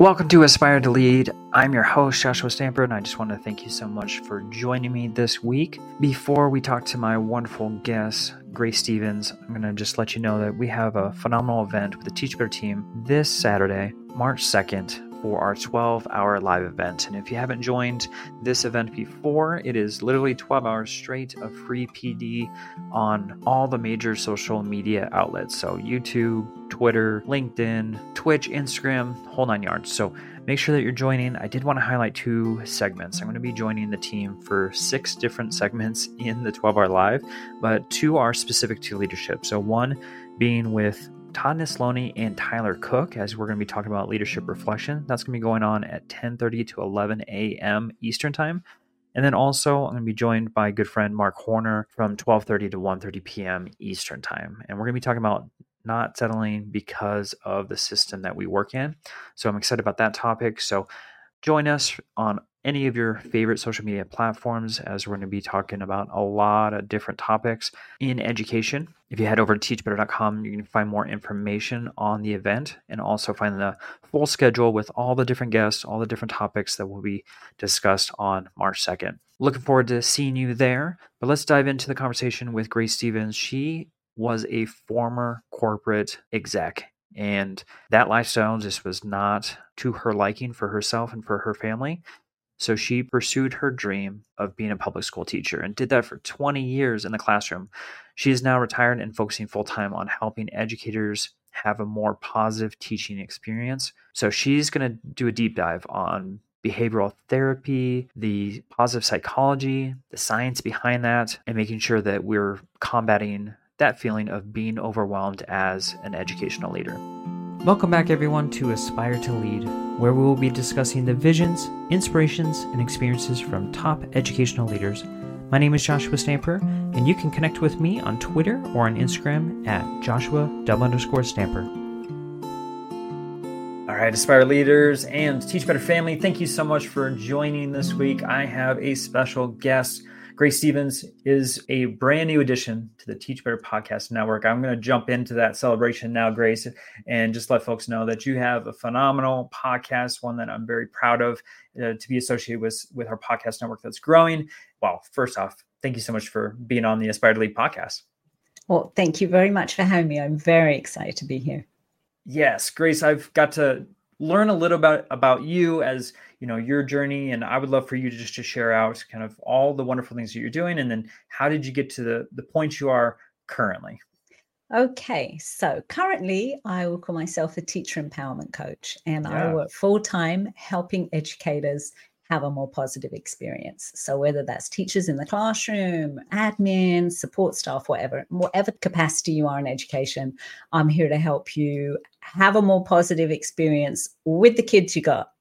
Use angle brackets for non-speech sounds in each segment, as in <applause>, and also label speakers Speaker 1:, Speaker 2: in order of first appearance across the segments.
Speaker 1: Welcome to Aspire to Lead. I'm your host, Joshua Stamper, and I just want to thank you so much for joining me this week. Before we talk to my wonderful guest, Grace Stevens, I'm going to just let you know that we have a phenomenal event with the Teach Better team this Saturday, March 2nd, for our 12 hour live event. And if you haven't joined this event before, it is literally 12 hours straight of free PD on all the major social media outlets. So, YouTube, Twitter, LinkedIn, Twitch, Instagram, whole nine yards. So, make sure that you're joining. I did want to highlight two segments. I'm going to be joining the team for six different segments in the 12 hour live, but two are specific to leadership. So, one being with Todd Nesloney and Tyler Cook, as we're going to be talking about leadership reflection. That's going to be going on at 10:30 to 11 a.m. Eastern Time. And then also, I'm going to be joined by good friend Mark Horner from 12:30 to 1:30 p.m. Eastern Time, and we're going to be talking about not settling because of the system that we work in. So I'm excited about that topic. So join us on any of your favorite social media platforms as we're going to be talking about a lot of different topics in education. If you head over to teachbetter.com, you can find more information on the event and also find the full schedule with all the different guests, all the different topics that will be discussed on March 2nd. Looking forward to seeing you there. But let's dive into the conversation with Grace Stevens. She was a former corporate exec and that lifestyle just was not to her liking for herself and for her family. So she pursued her dream of being a public school teacher and did that for 20 years in the classroom. She is now retired and focusing full time on helping educators have a more positive teaching experience. So she's going to do a deep dive on behavioral therapy, the positive psychology, the science behind that, and making sure that we're combating that feeling of being overwhelmed as an educational leader. Welcome back, everyone, to Aspire to Lead, where we will be discussing the visions, inspirations, and experiences from top educational leaders. My name is Joshua Stamper, and you can connect with me on Twitter or on Instagram at Joshua underscore Stamper. All right, Aspire leaders and Teach Better family, thank you so much for joining this week. I have a special guest. Grace Stevens is a brand new addition to the Teach Better Podcast Network. I'm going to jump into that celebration now, Grace, and just let folks know that you have a phenomenal podcast, one that I'm very proud of uh, to be associated with with our podcast network that's growing. Well, first off, thank you so much for being on the Aspire to Lead podcast.
Speaker 2: Well, thank you very much for having me. I'm very excited to be here.
Speaker 1: Yes, Grace, I've got to learn a little bit about you as you know your journey and i would love for you to just to share out kind of all the wonderful things that you're doing and then how did you get to the the point you are currently
Speaker 2: okay so currently i will call myself a teacher empowerment coach and yeah. i work full-time helping educators have a more positive experience. So whether that's teachers in the classroom, admin, support staff, whatever, whatever capacity you are in education, I'm here to help you have a more positive experience with the kids you got,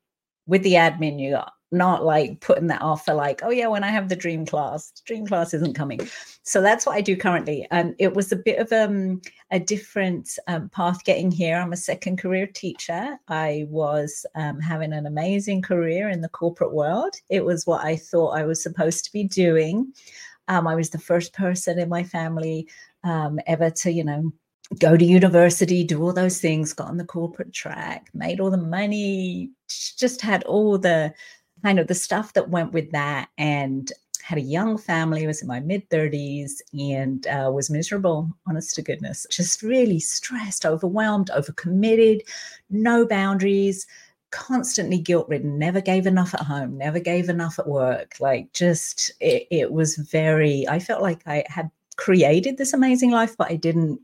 Speaker 2: with the admin you got, not like putting that off for like, oh yeah, when I have the dream class, dream class isn't coming. So that's what I do currently. And it was a bit of um, a different um, path getting here. I'm a second career teacher. I was um, having an amazing career in the corporate world. It was what I thought I was supposed to be doing. Um, I was the first person in my family um, ever to, you know, go to university, do all those things, got on the corporate track, made all the money, just had all the kind of the stuff that went with that and had a young family, was in my mid 30s, and uh, was miserable, honest to goodness. Just really stressed, overwhelmed, overcommitted, no boundaries, constantly guilt ridden, never gave enough at home, never gave enough at work. Like, just, it, it was very, I felt like I had created this amazing life, but I didn't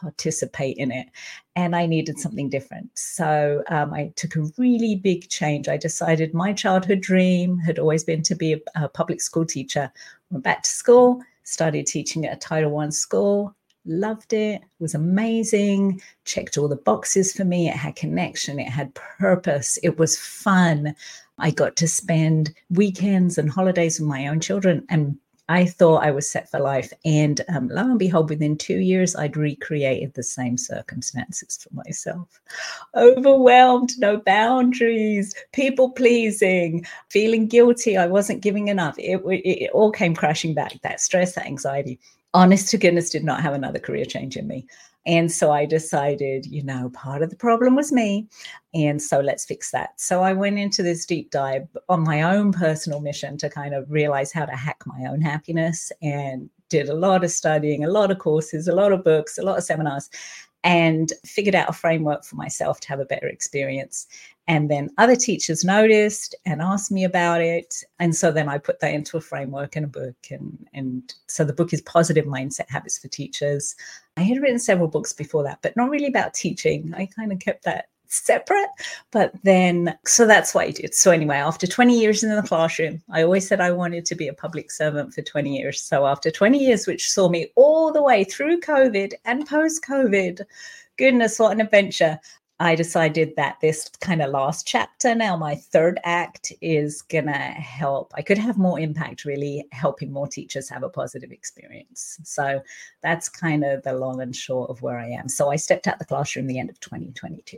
Speaker 2: participate in it and I needed something different. So um, I took a really big change. I decided my childhood dream had always been to be a, a public school teacher. Went back to school, started teaching at a Title One school. Loved it, was amazing, checked all the boxes for me. It had connection, it had purpose, it was fun. I got to spend weekends and holidays with my own children and I thought I was set for life. And um, lo and behold, within two years, I'd recreated the same circumstances for myself. Overwhelmed, no boundaries, people pleasing, feeling guilty. I wasn't giving enough. It, it, it all came crashing back that stress, that anxiety. Honest to goodness, did not have another career change in me. And so I decided, you know, part of the problem was me. And so let's fix that. So I went into this deep dive on my own personal mission to kind of realize how to hack my own happiness and did a lot of studying, a lot of courses, a lot of books, a lot of seminars, and figured out a framework for myself to have a better experience. And then other teachers noticed and asked me about it. And so then I put that into a framework and a book. And, and so the book is Positive Mindset Habits for Teachers. I had written several books before that, but not really about teaching. I kind of kept that separate. But then, so that's what I did. So, anyway, after 20 years in the classroom, I always said I wanted to be a public servant for 20 years. So, after 20 years, which saw me all the way through COVID and post COVID, goodness, what an adventure. I decided that this kind of last chapter, now my third act, is going to help. I could have more impact, really helping more teachers have a positive experience. So that's kind of the long and short of where I am. So I stepped out the classroom the end of 2022.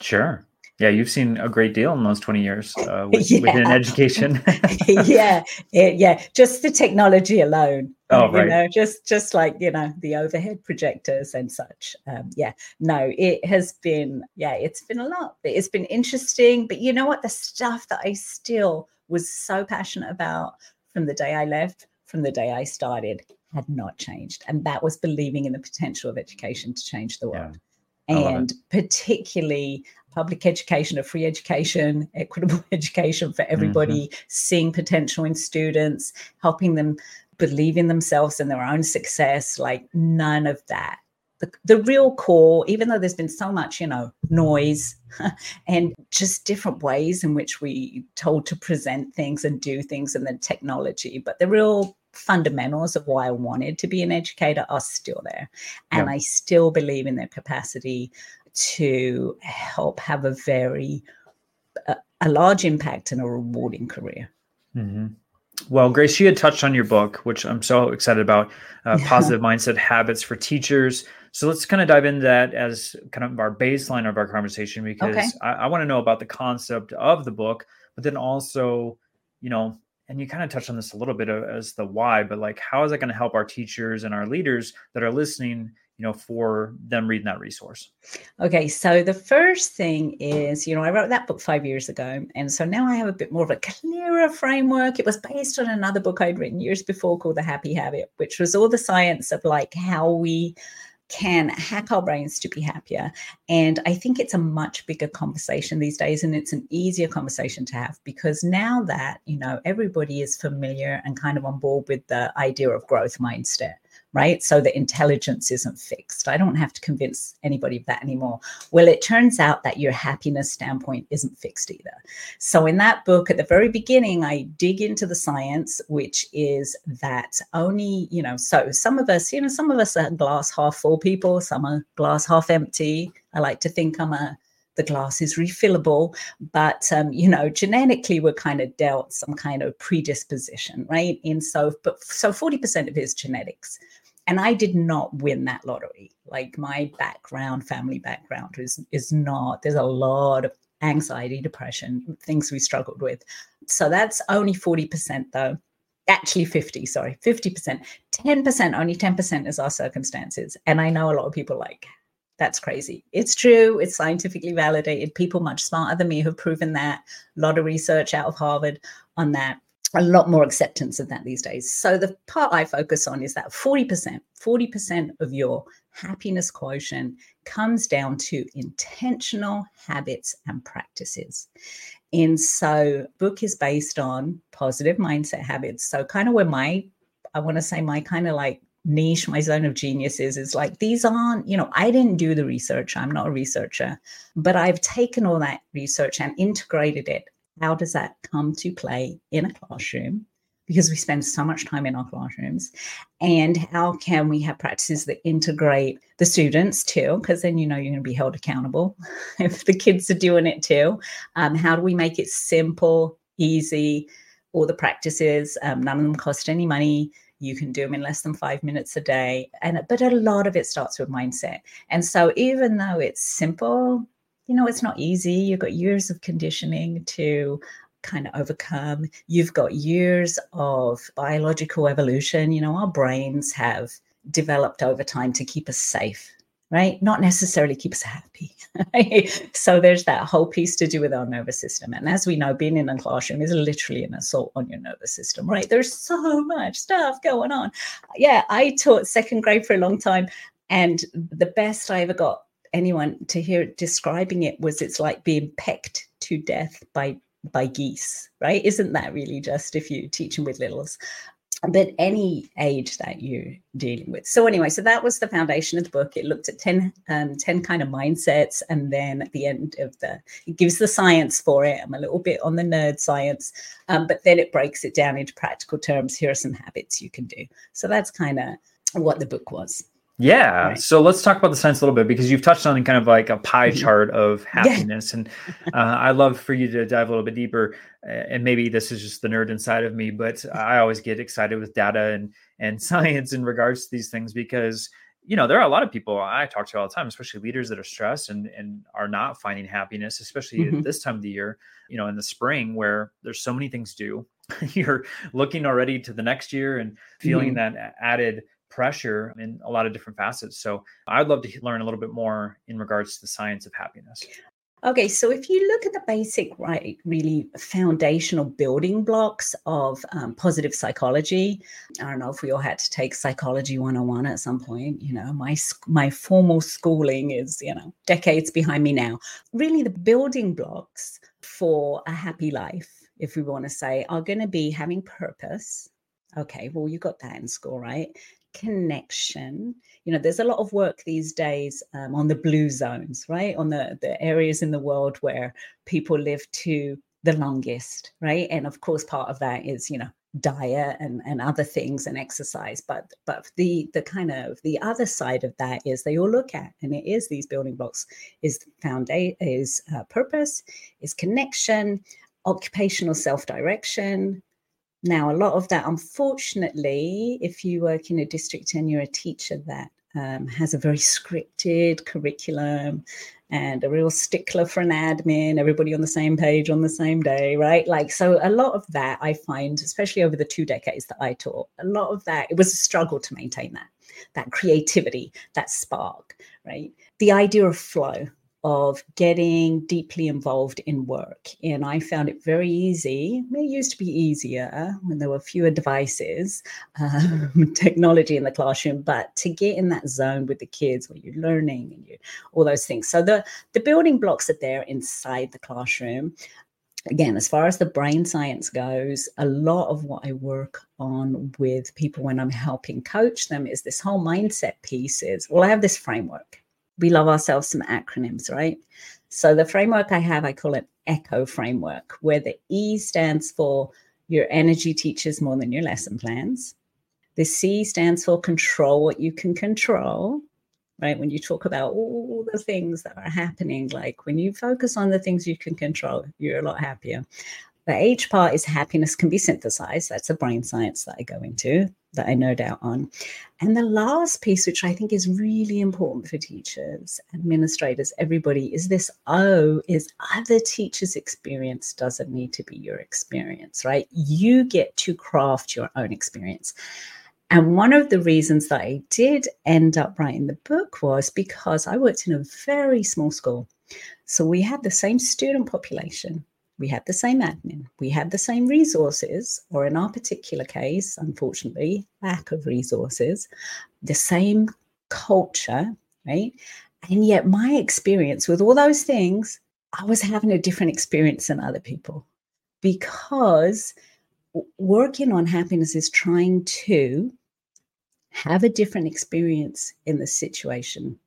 Speaker 1: Sure. Yeah, you've seen a great deal in those 20 years uh, <laughs> with, yeah. within education. <laughs> <laughs>
Speaker 2: yeah, yeah, just the technology alone. Oh, right. You know, just just like you know the overhead projectors and such. Um, yeah, no, it has been yeah, it's been a lot. It's been interesting, but you know what? The stuff that I still was so passionate about from the day I left, from the day I started, had not changed, and that was believing in the potential of education to change the world. Yeah and particularly public education or free education, <laughs> equitable <laughs> education for everybody, mm-hmm. seeing potential in students, helping them believe in themselves and their own success, like none of that. The, the real core, even though there's been so much, you know, noise <laughs> and just different ways in which we told to present things and do things and the technology, but the real fundamentals of why I wanted to be an educator are still there. And yeah. I still believe in their capacity to help have a very a, a large impact and a rewarding career.
Speaker 1: Mm-hmm. Well, Grace, you had touched on your book, which I'm so excited about uh, <laughs> Positive Mindset Habits for Teachers. So let's kind of dive into that as kind of our baseline of our conversation because okay. I, I want to know about the concept of the book, but then also, you know, and you kind of touched on this a little bit uh, as the why, but like, how is that going to help our teachers and our leaders that are listening you know for them reading that resource?
Speaker 2: Okay so the first thing is you know i wrote that book five years ago and so now i have a bit more of a clearer framework. It was based on another book i'd written years before called the happy habit which was all the science of like how we can hack our brains to be happier. And I think it's a much bigger conversation these days. And it's an easier conversation to have because now that, you know, everybody is familiar and kind of on board with the idea of growth mindset right? So the intelligence isn't fixed. I don't have to convince anybody of that anymore. Well, it turns out that your happiness standpoint isn't fixed either. So in that book, at the very beginning, I dig into the science, which is that only, you know, so some of us, you know, some of us are glass half full people, some are glass half empty. I like to think I'm a the glass is refillable but um, you know genetically we're kind of dealt some kind of predisposition right and so but so 40% of it is genetics and I did not win that lottery. Like my background, family background is is not. There's a lot of anxiety, depression, things we struggled with. So that's only 40% though. Actually 50, sorry, 50%. 10%, only 10% is our circumstances. And I know a lot of people like that's crazy. It's true. It's scientifically validated. People much smarter than me have proven that. A lot of research out of Harvard on that a lot more acceptance of that these days. So the part I focus on is that 40%, 40% of your happiness quotient comes down to intentional habits and practices. And so book is based on positive mindset habits. So kind of where my I want to say my kind of like niche, my zone of genius is, is like these aren't, you know, I didn't do the research. I'm not a researcher, but I've taken all that research and integrated it how does that come to play in a classroom? Because we spend so much time in our classrooms. And how can we have practices that integrate the students too? Because then you know you're going to be held accountable <laughs> if the kids are doing it too. Um, how do we make it simple, easy? All the practices, um, none of them cost any money you can do them in less than five minutes a day and but a lot of it starts with mindset and so even though it's simple you know, it's not easy. You've got years of conditioning to kind of overcome. You've got years of biological evolution. You know, our brains have developed over time to keep us safe right? Not necessarily keep us happy. <laughs> so there's that whole piece to do with our nervous system. And as we know, being in a classroom is literally an assault on your nervous system, right? There's so much stuff going on. Yeah, I taught second grade for a long time. And the best I ever got anyone to hear describing it was it's like being pecked to death by by geese, right? Isn't that really just if you teach them with littles? but any age that you're dealing with. So anyway, so that was the foundation of the book. It looked at 10, um, 10 kind of mindsets. And then at the end of the, it gives the science for it. I'm a little bit on the nerd science, um, but then it breaks it down into practical terms. Here are some habits you can do. So that's kind of what the book was.
Speaker 1: Yeah. Right. So let's talk about the science a little bit because you've touched on kind of like a pie mm-hmm. chart of <laughs> happiness. Yeah. And uh, I'd love for you to dive a little bit deeper. And maybe this is just the nerd inside of me, but I always get excited with data and, and <laughs> science in regards to these things because, you know, there are a lot of people I talk to all the time, especially leaders that are stressed and, and are not finding happiness, especially mm-hmm. this time of the year, you know, in the spring where there's so many things due. <laughs> You're looking already to the next year and feeling mm-hmm. that added pressure in a lot of different facets. So I'd love to learn a little bit more in regards to the science of happiness.
Speaker 2: Okay, so if you look at the basic, right, really foundational building blocks of um, positive psychology, I don't know if we all had to take psychology 101 at some point. You know, my my formal schooling is, you know, decades behind me now. Really, the building blocks for a happy life, if we want to say, are going to be having purpose. Okay, well, you got that in school, right? Connection. You know there's a lot of work these days um, on the blue zones right? On the the areas in the world where people live to the longest right? And of course part of that is you know diet and, and other things and exercise. But but the the kind of the other side of that is they all look at and it is these building blocks is foundation is uh, purpose is connection occupational self-direction now, a lot of that, unfortunately, if you work in a district and you're a teacher that um, has a very scripted curriculum and a real stickler for an admin, everybody on the same page on the same day, right? Like, so a lot of that I find, especially over the two decades that I taught, a lot of that, it was a struggle to maintain that, that creativity, that spark, right? The idea of flow, of getting deeply involved in work. And I found it very easy. It used to be easier when there were fewer devices, um, <laughs> technology in the classroom, but to get in that zone with the kids where you're learning and you all those things. So the, the building blocks are there inside the classroom. Again, as far as the brain science goes, a lot of what I work on with people when I'm helping coach them is this whole mindset piece is, well, I have this framework we love ourselves some acronyms, right? So the framework I have, I call it ECHO framework, where the E stands for your energy teaches more than your lesson plans. The C stands for control what you can control, right? When you talk about all the things that are happening, like when you focus on the things you can control, you're a lot happier. The H part is happiness can be synthesized. That's a brain science that I go into that I no doubt on. And the last piece, which I think is really important for teachers, administrators, everybody, is this O is other teachers' experience doesn't need to be your experience, right? You get to craft your own experience. And one of the reasons that I did end up writing the book was because I worked in a very small school. So we had the same student population, we had the same admin, we had the same resources, or in our particular case, unfortunately, lack of resources, the same culture, right? And yet, my experience with all those things, I was having a different experience than other people because working on happiness is trying to have a different experience in the situation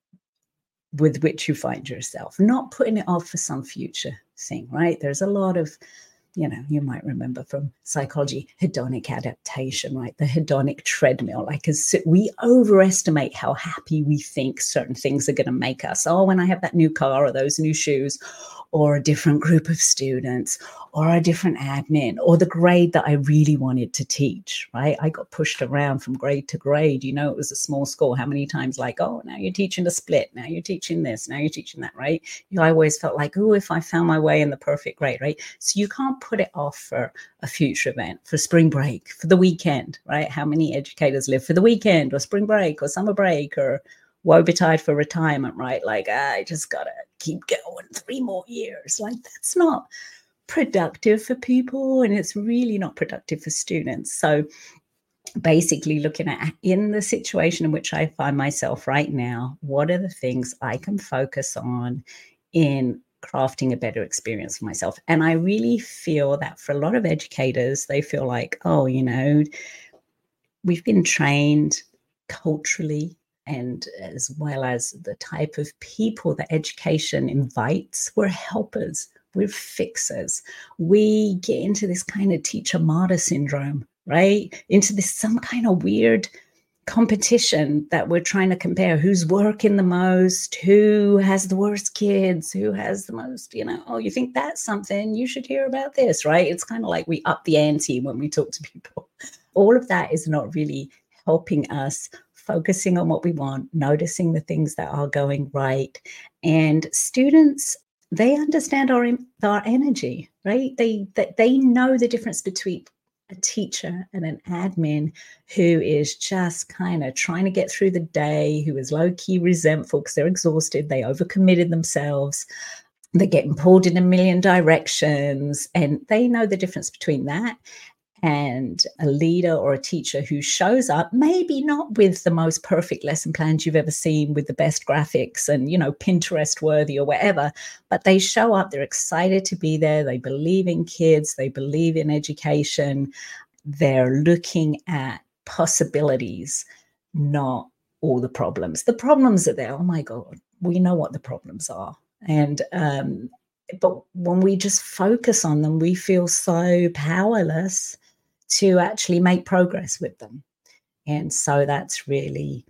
Speaker 2: with which you find yourself, not putting it off for some future thing, right? There's a lot of, you know, you might remember from psychology, hedonic adaptation, right? The hedonic treadmill. Like, as we overestimate how happy we think certain things are going to make us. Oh, when I have that new car or those new shoes, or a different group of students or a different admin or the grade that I really wanted to teach, right? I got pushed around from grade to grade. You know, it was a small school. How many times, like, oh, now you're teaching a split, now you're teaching this, now you're teaching that, right? You know, I always felt like, oh, if I found my way in the perfect grade, right? So you can't put it off for a future event, for spring break, for the weekend, right? How many educators live for the weekend or spring break or summer break or woebetide for retirement, right? Like, ah, I just got to keep going three more years. Like, that's not productive for people and it's really not productive for students. So, basically looking at in the situation in which I find myself right now, what are the things I can focus on in crafting a better experience for myself? And I really feel that for a lot of educators, they feel like, oh, you know, we've been trained culturally and as well as the type of people that education invites, we're helpers, we're fixers. We get into this kind of teacher martyr syndrome, right? Into this some kind of weird competition that we're trying to compare who's working the most, who has the worst kids, who has the most, you know, oh, you think that's something, you should hear about this, right? It's kind of like we up the ante when we talk to people. <laughs> All of that is not really helping us focusing on what we want, noticing the things that are going right. And students, they understand our, our energy, right? They, they, they know the difference between a teacher and an admin who is just kind of trying to get through the day, who is low key resentful because they're exhausted, they overcommitted themselves, they're getting pulled in a million directions, and they know the difference between that and a leader or a teacher who shows up maybe not with the most perfect lesson plans you've ever seen with the best graphics and you know pinterest worthy or whatever but they show up they're excited to be there they believe in kids they believe in education they're looking at possibilities not all the problems. The problems are there. Oh my god we know what the problems are. And um but when we just focus on them we feel so powerless to actually make progress with them. And so that's really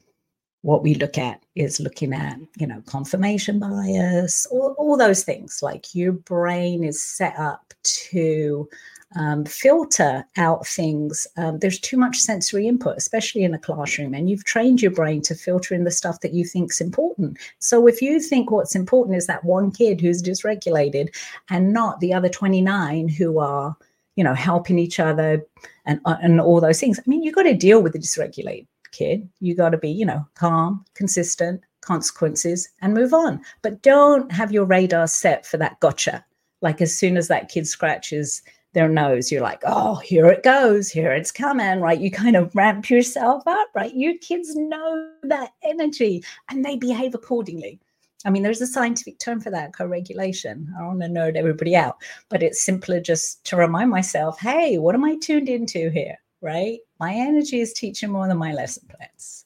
Speaker 2: what we look at is looking at, you know, confirmation bias, all, all those things. Like your brain is set up to um, filter out things. Um, there's too much sensory input, especially in a classroom, and you've trained your brain to filter in the stuff that you think's important. So if you think what's important is that one kid who's dysregulated and not the other 29 who are you know, helping each other and, uh, and all those things. I mean, you've got to deal with the dysregulated kid. You got to be, you know, calm, consistent, consequences, and move on. But don't have your radar set for that gotcha. Like as soon as that kid scratches their nose, you're like, oh, here it goes, here it's coming, right? You kind of ramp yourself up, right? Your kids know that energy and they behave accordingly. I mean, there's a scientific term for that, co-regulation. I don't want to nerd everybody out, but it's simpler just to remind myself, hey, what am I tuned into here? Right? My energy is teaching more than my lesson plans.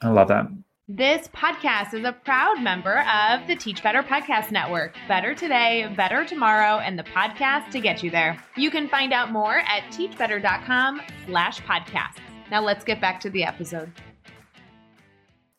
Speaker 1: I love that.
Speaker 3: This podcast is a proud member of the Teach Better Podcast Network. Better today, better tomorrow, and the podcast to get you there. You can find out more at teachbetter.com slash podcasts. Now let's get back to the episode.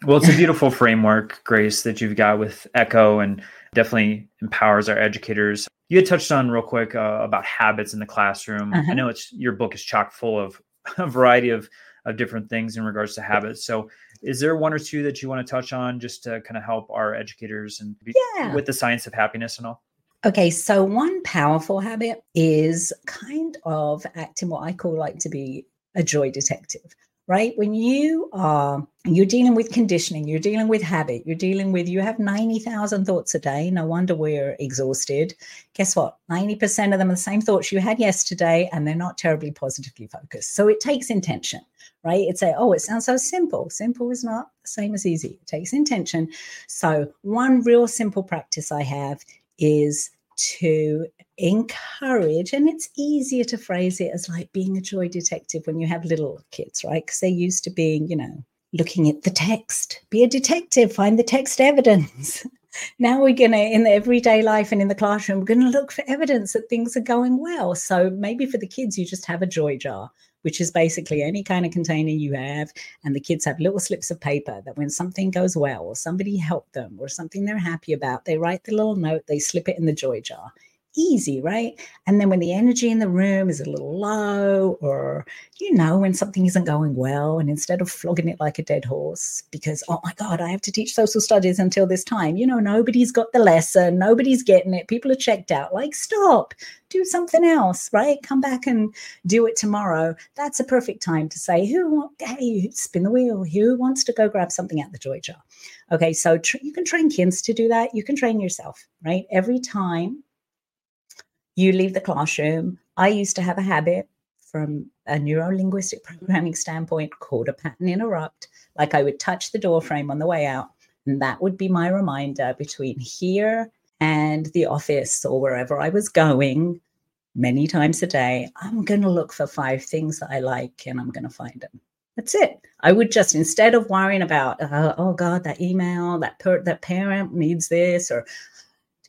Speaker 1: Well, it's a beautiful framework, Grace, that you've got with Echo and definitely empowers our educators. You had touched on real quick uh, about habits in the classroom. Uh-huh. I know it's your book is chock full of <laughs> a variety of, of different things in regards to habits. So, is there one or two that you want to touch on just to kind of help our educators and be, yeah. with the science of happiness and all?
Speaker 2: Okay, so one powerful habit is kind of acting what I call like to be a joy detective right? When you are you're dealing with conditioning, you're dealing with habit, you're dealing with you have 90,000 thoughts a day. No wonder we're exhausted. Guess what? 90% of them are the same thoughts you had yesterday and they're not terribly positively focused. So it takes intention, right? It's a oh, it sounds so simple. Simple is not the same as easy. It takes intention. So one real simple practice I have is to encourage, and it's easier to phrase it as like being a joy detective when you have little kids, right? Because they're used to being, you know, looking at the text. Be a detective, find the text evidence. <laughs> now we're going to, in the everyday life and in the classroom, we're going to look for evidence that things are going well. So maybe for the kids, you just have a joy jar which is basically any kind of container you have. And the kids have little slips of paper that when something goes well or somebody helped them or something they're happy about, they write the little note, they slip it in the joy jar. Easy, right? And then when the energy in the room is a little low, or you know, when something isn't going well, and instead of flogging it like a dead horse, because oh my God, I have to teach social studies until this time, you know, nobody's got the lesson, nobody's getting it, people are checked out. Like, stop, do something else, right? Come back and do it tomorrow. That's a perfect time to say, who, hey, spin the wheel, who wants to go grab something at the joy jar? Okay, so tr- you can train kids to do that. You can train yourself, right? Every time you leave the classroom. I used to have a habit from a neuro linguistic <laughs> programming standpoint called a pattern interrupt. Like I would touch the door frame on the way out, and that would be my reminder between here and the office or wherever I was going many times a day. I'm going to look for five things that I like and I'm going to find them. That's it. I would just instead of worrying about uh, oh god that email that per- that parent needs this or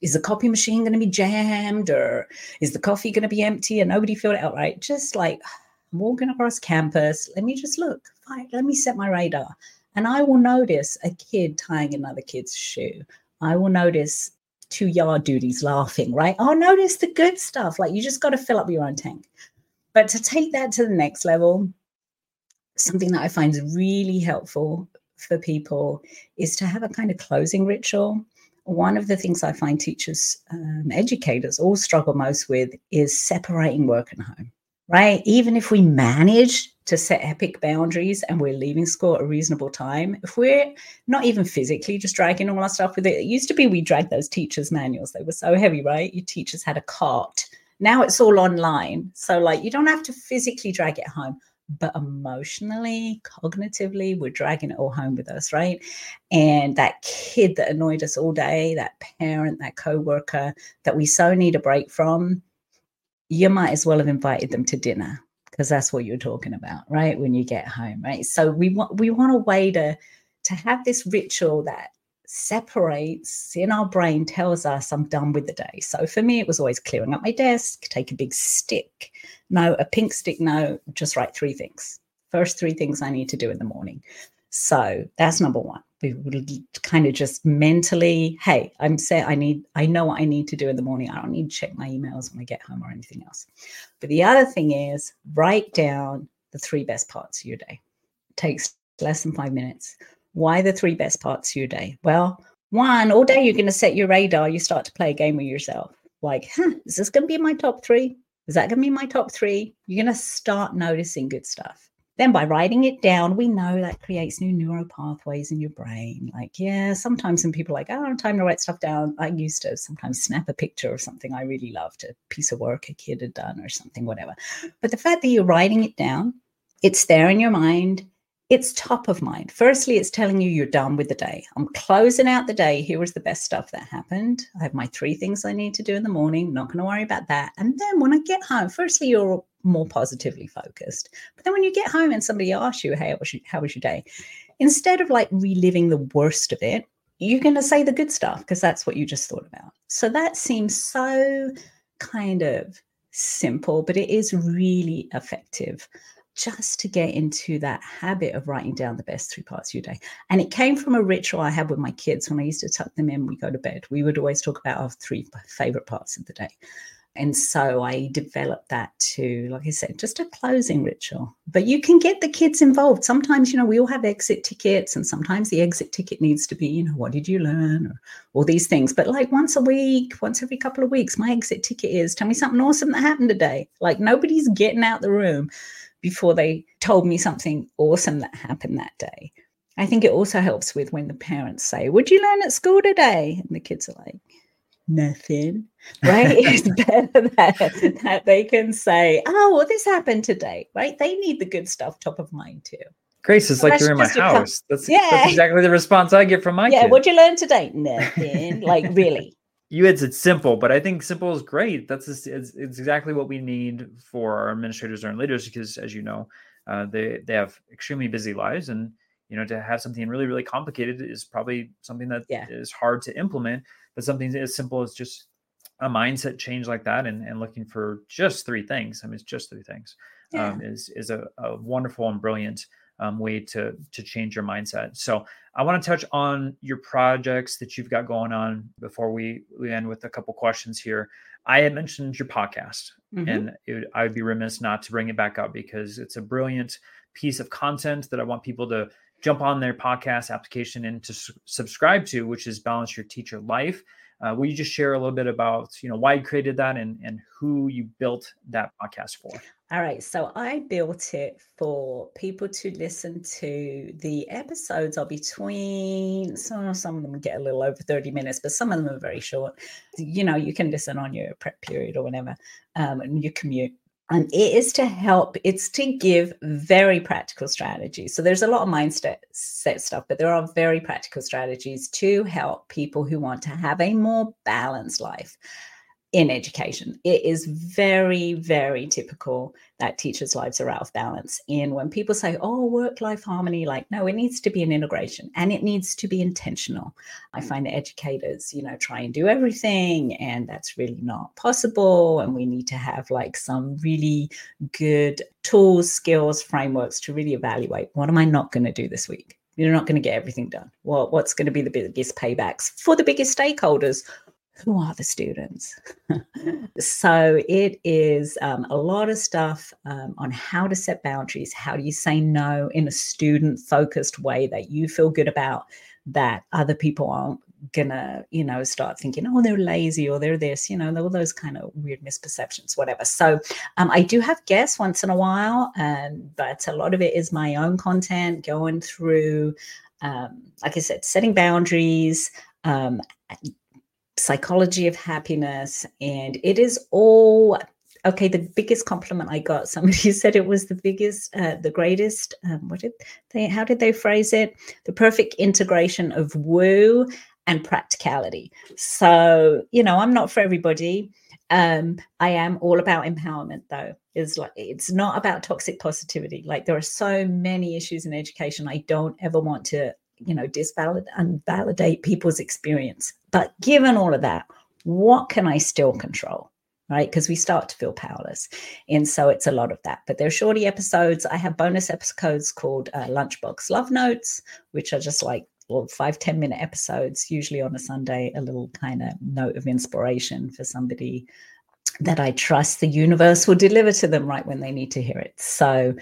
Speaker 2: is the copy machine going to be jammed or is the coffee going to be empty and nobody filled it out right? Just like I'm walking across campus, let me just look. Fine, let me set my radar. And I will notice a kid tying another kid's shoe. I will notice two yard duties laughing, right? I'll notice the good stuff. Like you just got to fill up your own tank. But to take that to the next level, something that I find really helpful for people is to have a kind of closing ritual one of the things I find teachers, um, educators all struggle most with is separating work and home, right? Even if we manage to set epic boundaries and we're leaving school at a reasonable time, if we're not even physically just dragging all our stuff with it, it used to be we dragged those teachers' manuals. They were so heavy, right? Your teachers had a cart. Now it's all online. So, like, you don't have to physically drag it home but emotionally, cognitively, we're dragging it all home with us, right? And that kid that annoyed us all day, that parent, that coworker that we so need a break from, you might as well have invited them to dinner because that's what you're talking about, right? When you get home, right? So we want we want a way to to have this ritual that separates in our brain tells us I'm done with the day. So for me, it was always clearing up my desk, take a big stick, no, a pink stick, no, just write three things. First three things I need to do in the morning. So that's number one. We would kind of just mentally, hey, I'm set. I need, I know what I need to do in the morning. I don't need to check my emails when I get home or anything else. But the other thing is write down the three best parts of your day. It takes less than five minutes why the three best parts of your day? Well, one, all day you're going to set your radar. You start to play a game with yourself. Like, huh, is this going to be my top three? Is that going to be my top three? You're going to start noticing good stuff. Then by writing it down, we know that creates new neural pathways in your brain. Like, yeah, sometimes when people are like, oh, I don't have time to write stuff down. I used to sometimes snap a picture of something I really loved, a piece of work a kid had done or something, whatever. But the fact that you're writing it down, it's there in your mind it's top of mind. Firstly, it's telling you you're done with the day. I'm closing out the day. Here was the best stuff that happened. I have my three things I need to do in the morning. Not going to worry about that. And then when I get home, firstly, you're more positively focused. But then when you get home and somebody asks you, hey, how was your, day? Instead of like reliving the worst of it, you're going to say the good stuff because that's what you just thought about. So that seems so kind of simple, but it is really effective just to get into that habit of writing down the best three parts of your day. And it came from a ritual I had with my kids when I used to tuck them in, we go to bed. We would always talk about our three favorite parts of the day. And so I developed that to, like I said, just a closing ritual. But you can get the kids involved. Sometimes, you know, we all have exit tickets, and sometimes the exit ticket needs to be, you know, what did you learn or all these things. But like once a week, once every couple of weeks, my exit ticket is tell me something awesome that happened today. Like nobody's getting out the room before they told me something awesome that happened that day. I think it also helps with when the parents say, What'd you learn at school today? And the kids are like, Nothing. Right? <laughs> it's better that, that they can say, Oh, well, this happened today. Right? They need the good stuff top of mind too.
Speaker 1: Grace, it's like you're in my house. That's, yeah. that's exactly the response I get from my kids.
Speaker 2: yeah,
Speaker 1: kid.
Speaker 2: what'd you learn today? Nothing. like, really
Speaker 1: you had said simple, but I think simple is great. That's just, it's, it's, exactly what we need for our administrators and leaders because, as you know, uh, they they have extremely busy lives, and you know to have something really really complicated is probably something that yeah. is hard to implement. But something as simple as just a mindset change like that, and, and looking for just three things. I mean, it's just three things. Yeah. Um, is is a, a wonderful and brilliant um, way to to change your mindset. So I want to touch on your projects that you've got going on before we we end with a couple questions here. I had mentioned your podcast, mm-hmm. and it, I would be remiss not to bring it back up because it's a brilliant piece of content that I want people to jump on their podcast application and to subscribe to, which is Balance Your Teacher Life. Uh, will you just share a little bit about you know why you created that and and who you built that podcast for?
Speaker 2: All right, so I built it for people to listen to. The episodes are between some some of them get a little over 30 minutes, but some of them are very short. You know, you can listen on your prep period or whatever, um, and your commute and it is to help it's to give very practical strategies so there's a lot of mindset stuff but there are very practical strategies to help people who want to have a more balanced life in education. It is very, very typical that teachers' lives are out of balance. And when people say, oh, work life harmony, like, no, it needs to be an integration and it needs to be intentional. I mm. find that educators, you know, try and do everything, and that's really not possible. And we need to have like some really good tools, skills, frameworks to really evaluate what am I not going to do this week? You're not going to get everything done. Well, what's going to be the biggest paybacks for the biggest stakeholders? Who are the students? so it is um, a lot of stuff um, on how to set boundaries. How do you say no in a student focused way that you feel good about that other people aren't gonna you know start thinking oh they're lazy or they're this you know all those kind of weird misperceptions whatever so um, i do have guests once in a while and but a lot of it is my own content going through um, like i said setting boundaries um, psychology of happiness and it is all okay the biggest compliment i got somebody <laughs> said it was the biggest uh, the greatest um, what did they how did they phrase it? The perfect integration of woo and practicality. So you know i'm not for everybody. Um, i am all about empowerment though is like it's not about toxic positivity. Like there are so many issues in education i don't ever want to you know disvalidate and validate people's experience. But given all of that what can i still control right? Because we start to feel powerless. And so it's a lot of that. But they're shorty episodes. I have bonus episodes called uh, lunchbox love notes which are just like well, five ten minute episodes usually on a sunday a little kind of note of inspiration for somebody that i trust the universe will deliver to them right when they need to hear it. So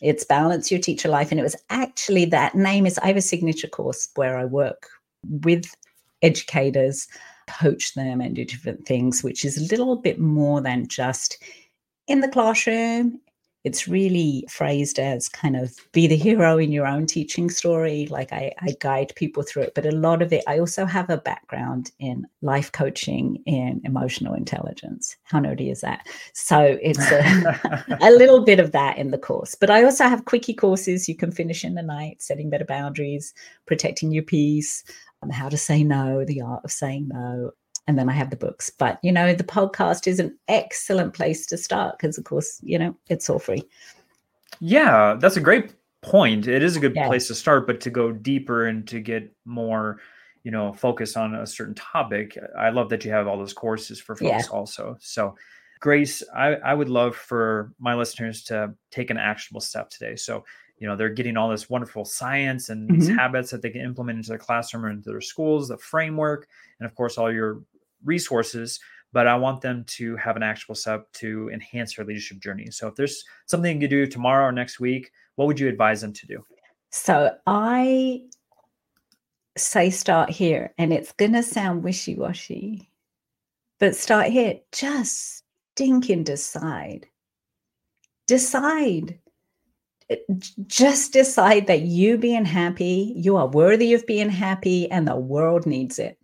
Speaker 2: it's Balance Your Teacher Life. And it was actually that name is I have a signature course where I work with educators, coach them, and do different things, which is a little bit more than just in the classroom it's really phrased as kind of be the hero in your own teaching story. Like I, I guide people through it, but a lot of it, I also have a background in life coaching in emotional intelligence. How nerdy is that? So it's a, <laughs> a little bit of that in the course. But I also have quickie courses you can finish in the night, setting better boundaries, protecting your peace, um, how to say no, the art of saying no, and then I have the books. But you know, the podcast is an excellent place to start because, of course, you know, it's all free.
Speaker 1: Yeah, that's a great point. It is a good yeah. place to start, but to go deeper and to get more, you know, focus on a certain topic. I love that you have all those courses for folks yeah. also. So, Grace, I, I would love for my listeners to take an actionable step today. So, you know, they're getting all this wonderful science and mm-hmm. these habits that they can implement into their classroom or into their schools, the framework, and of course, all your resources, but I want them to have an actual step to enhance their leadership journey. So if there's something you do tomorrow or next week, what would you advise them to do?
Speaker 2: So I say start here, and it's going to sound wishy washy, but start here. Just stinking decide. Decide. Uh, just decide that you being happy, you are worthy of being happy, and the world needs it.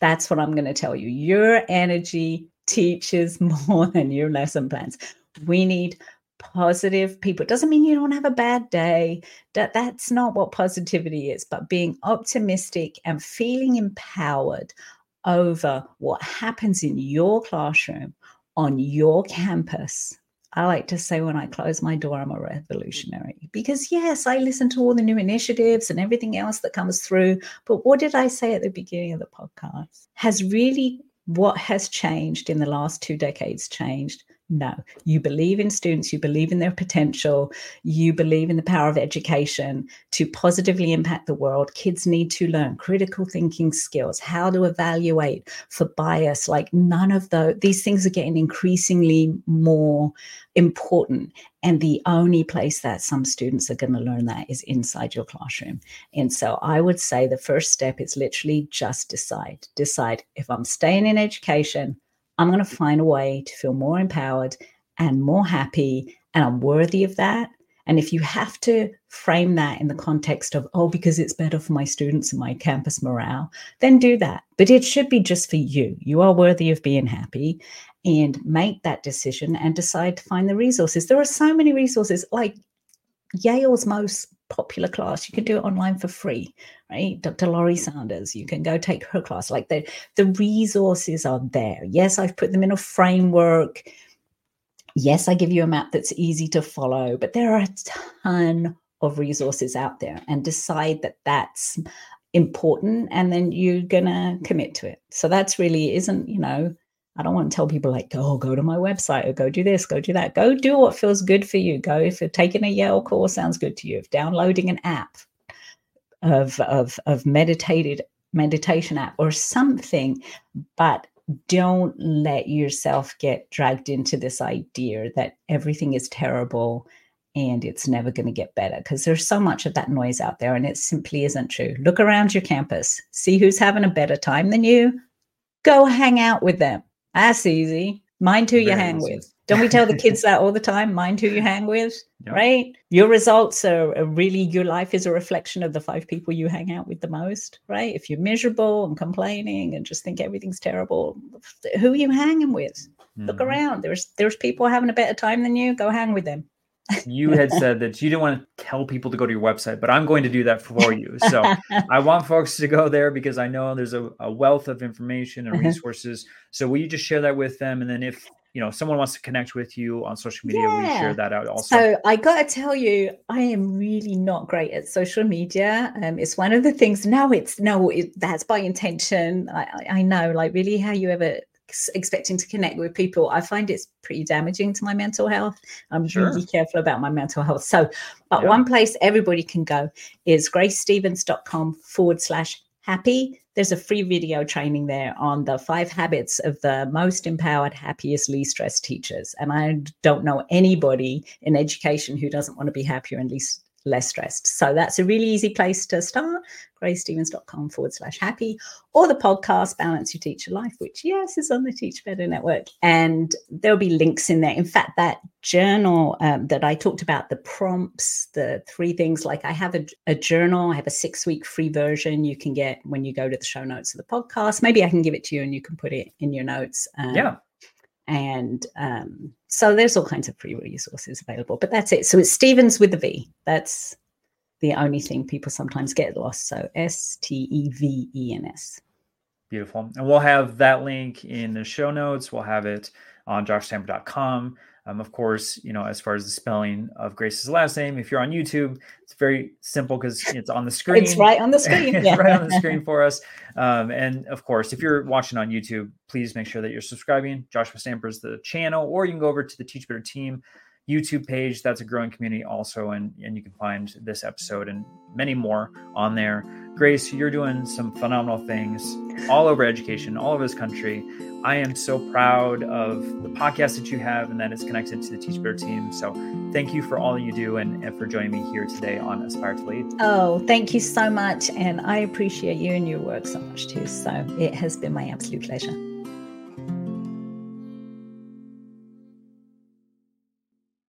Speaker 2: That's what I'm going to tell you. Your energy teaches <laughs> more than your lesson plans. We need positive people. It doesn't mean you don't have a bad day. That that's not what positivity is, but being optimistic and feeling empowered over what happens in your classroom on your campus I like to say when I close my door, I'm a revolutionary. Mm-hmm. Because, yes, I listen to all the new initiatives and everything else that comes through. But what did I say at the beginning of the podcast? Has really what has changed in the last two decades changed? No, you believe in students, you believe in their potential, you believe in the power of education to positively impact the world. Kids need to learn critical thinking skills, how to evaluate for bias. Like none of the these things are getting increasingly more important. And the only place that some students are going to learn that is inside your classroom. And so I would say the first step is literally just decide. Decide if I'm staying in education I'm going to find a way to feel more empowered and more happy, and I'm worthy of that. And if you have to frame that in the context of, oh, because it's better for my students and my campus morale, then do that. But it should be just for you. You are worthy of being happy and make that decision and decide to find the resources. There are so many resources, like Yale's most popular class. You can do it online for free, right? Dr. Laurie Santos, you can go take her class. Like the, the resources are there. Yes, I've put them in a framework. Yes, I give you a map that's easy to follow, but there are a ton of resources out there and decide that that's important and then you're going to commit to it. So that's really isn't, you know, I don't want to tell people like, oh, go to my website or go do this, go do that. Go do what feels good for you. Go if you're taking a Yale course sounds good to you. If downloading an app of of of meditated meditation app or something, but don't let yourself get dragged into this idea that everything is terrible and it's never going to get better because there's so much of that noise out there and it simply isn't true. Look around your campus, see who's having a better time than you, go hang out with them that's easy. Mind who Very you hang easy. with. Don't we tell the kids <laughs> that all the time? Mind who you hang with, yep. right? Your results are, are, really, your life is a reflection of the five people you hang out with the most, right? If you're miserable and complaining and just think everything's terrible, who are you hanging with? Mm-hmm. Look around. There's there's people having a better time than you. Go hang with them
Speaker 1: you had said that you didn't want to tell people to go to your website, but I'm going to do that for you. So <laughs> I want folks to go there because I know there's a, a wealth of information and uh-huh. resources. So will you just share that with them? And then if you know someone wants to connect with you on social media, yeah. we share that out also.
Speaker 2: So I got to tell you, I am really not great at social media. Um, it's one of the things. No, it's no, it, that's by intention. I, I know, like really, how you ever expecting to connect with people, I find it's pretty damaging to my mental health. I'm sure. really careful about my mental health. So, but yeah. one place everybody can go is gracestevens.com forward slash happy. There's a free video training there on the five habits of the most empowered, happiest, least stressed teachers. And I don't know anybody in education who doesn't want to be happier and least less stressed. So that's a really easy place to start gracestevens.com forward slash happy, or the podcast Balance Your Teacher Life, which, yes, is on the Teach Better Network. And there'll be links in there. In fact, that journal um, that I talked about, the prompts, the three things like I have a, a journal, I have a six week free version you can get when you go to the show notes of the podcast. Maybe I can give it to you and you can put it in your notes.
Speaker 1: Um, yeah.
Speaker 2: And um, so there's all kinds of free resources available, but that's it. So it's Stevens with the V. That's the only thing people sometimes get lost. So S T E V E N S.
Speaker 1: Beautiful. And we'll have that link in the show notes. We'll have it on joshstamper.com. Um, of course, you know, as far as the spelling of Grace's last name, if you're on YouTube, it's very simple because it's on the <laughs> screen.
Speaker 2: It's right on the screen. <laughs>
Speaker 1: it's yeah. right on the <laughs> screen for us. Um, and of course, if you're watching on YouTube, please make sure that you're subscribing. Joshua Stamper is the channel, or you can go over to the Teach Better team YouTube page. That's a growing community also, and and you can find this episode and many more on there. Grace, you're doing some phenomenal things all over education, all over this country. I am so proud of the podcast that you have and that it's connected to the Teach Better team. So thank you for all you do and, and for joining me here today on Aspire to Lead.
Speaker 2: Oh, thank you so much. And I appreciate you and your work so much too. So it has been my absolute pleasure.